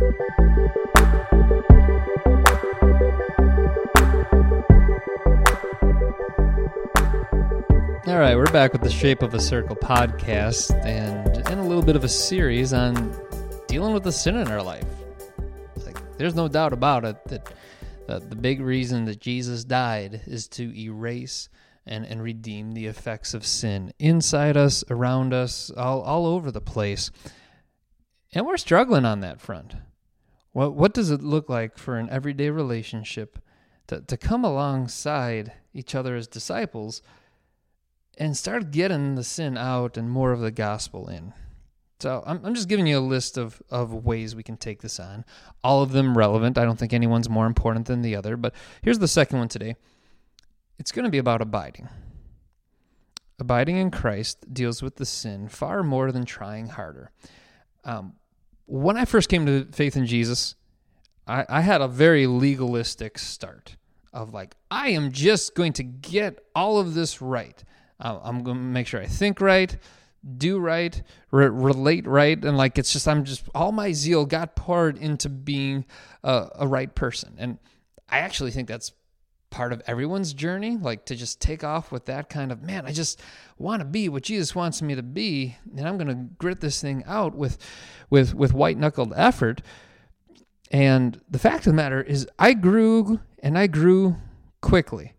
All right, we're back with the Shape of a Circle podcast and in a little bit of a series on dealing with the sin in our life. Like, there's no doubt about it that uh, the big reason that Jesus died is to erase and, and redeem the effects of sin inside us, around us, all, all over the place. And we're struggling on that front. What, what does it look like for an everyday relationship to, to come alongside each other as disciples? and start getting the sin out and more of the gospel in. So I'm, I'm just giving you a list of, of ways we can take this on. All of them relevant. I don't think anyone's more important than the other. But here's the second one today it's going to be about abiding. Abiding in Christ deals with the sin far more than trying harder. Um, when I first came to faith in Jesus, I, I had a very legalistic start of like, I am just going to get all of this right. I'm going to make sure I think right, do right, re- relate right, and like it's just I'm just all my zeal got poured into being a, a right person, and I actually think that's part of everyone's journey like to just take off with that kind of man i just want to be what jesus wants me to be and i'm going to grit this thing out with with with white knuckled effort and the fact of the matter is i grew and i grew quickly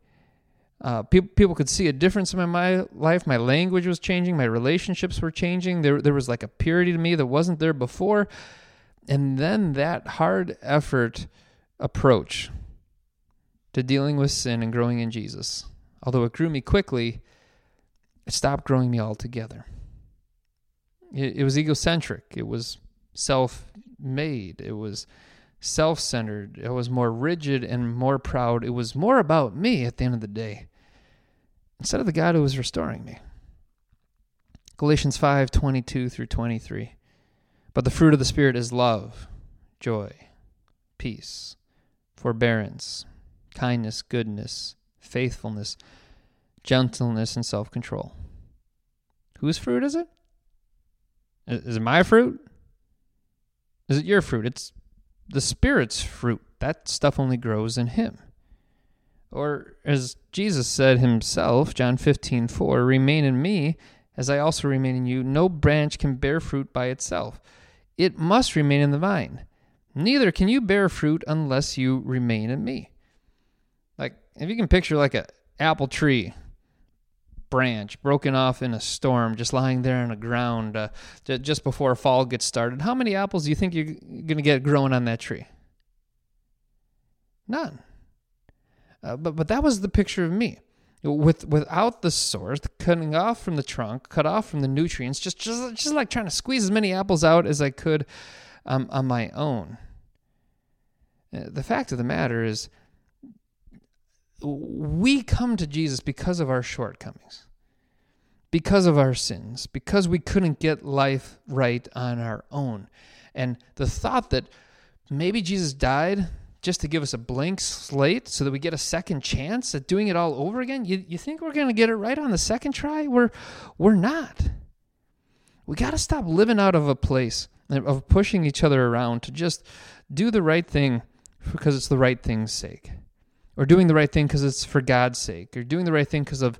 uh, people people could see a difference in my life. My language was changing. My relationships were changing. There there was like a purity to me that wasn't there before. And then that hard effort approach to dealing with sin and growing in Jesus, although it grew me quickly, it stopped growing me altogether. It, it was egocentric. It was self-made. It was self centered. It was more rigid and more proud. It was more about me at the end of the day instead of the God who was restoring me. Galatians 5 22 through 23. But the fruit of the Spirit is love, joy, peace, forbearance, kindness, goodness, faithfulness, gentleness, and self control. Whose fruit is it? Is it my fruit? Is it your fruit? It's the Spirit's fruit. That stuff only grows in Him. Or as Jesus said himself, John 15, 4, remain in me as I also remain in you. No branch can bear fruit by itself. It must remain in the vine. Neither can you bear fruit unless you remain in me. If you can picture like a apple tree branch broken off in a storm, just lying there on the ground uh, just before fall gets started, how many apples do you think you're going to get growing on that tree? None. Uh, but but that was the picture of me. With without the source, cutting off from the trunk, cut off from the nutrients, just just just like trying to squeeze as many apples out as I could um, on my own. Uh, the fact of the matter is, we come to Jesus because of our shortcomings, because of our sins, because we couldn't get life right on our own. And the thought that maybe Jesus died just to give us a blank slate so that we get a second chance at doing it all over again? You, you think we're going to get it right on the second try? We're, we're not. We got to stop living out of a place of pushing each other around to just do the right thing because it's the right thing's sake, or doing the right thing because it's for God's sake, or doing the right thing because of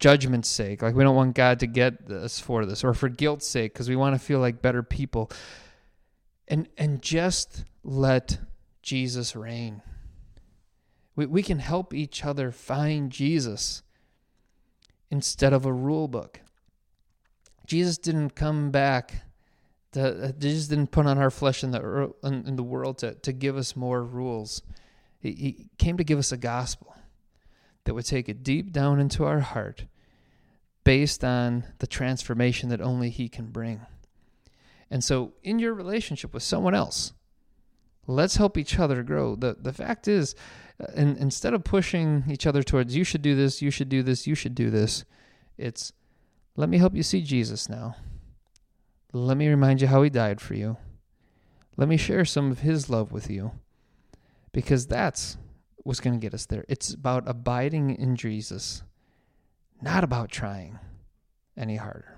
judgment's sake. Like we don't want God to get us for this, or for guilt's sake because we want to feel like better people. And and just let Jesus reign. We, we can help each other find Jesus instead of a rule book. Jesus didn't come back. To, uh, Jesus didn't put on our flesh in the in the world to, to give us more rules. He, he came to give us a gospel that would take it deep down into our heart, based on the transformation that only He can bring. And so, in your relationship with someone else, Let's help each other grow. The the fact is, uh, in, instead of pushing each other towards you should do this, you should do this, you should do this, it's let me help you see Jesus now. Let me remind you how he died for you. Let me share some of his love with you. Because that's what's going to get us there. It's about abiding in Jesus, not about trying any harder.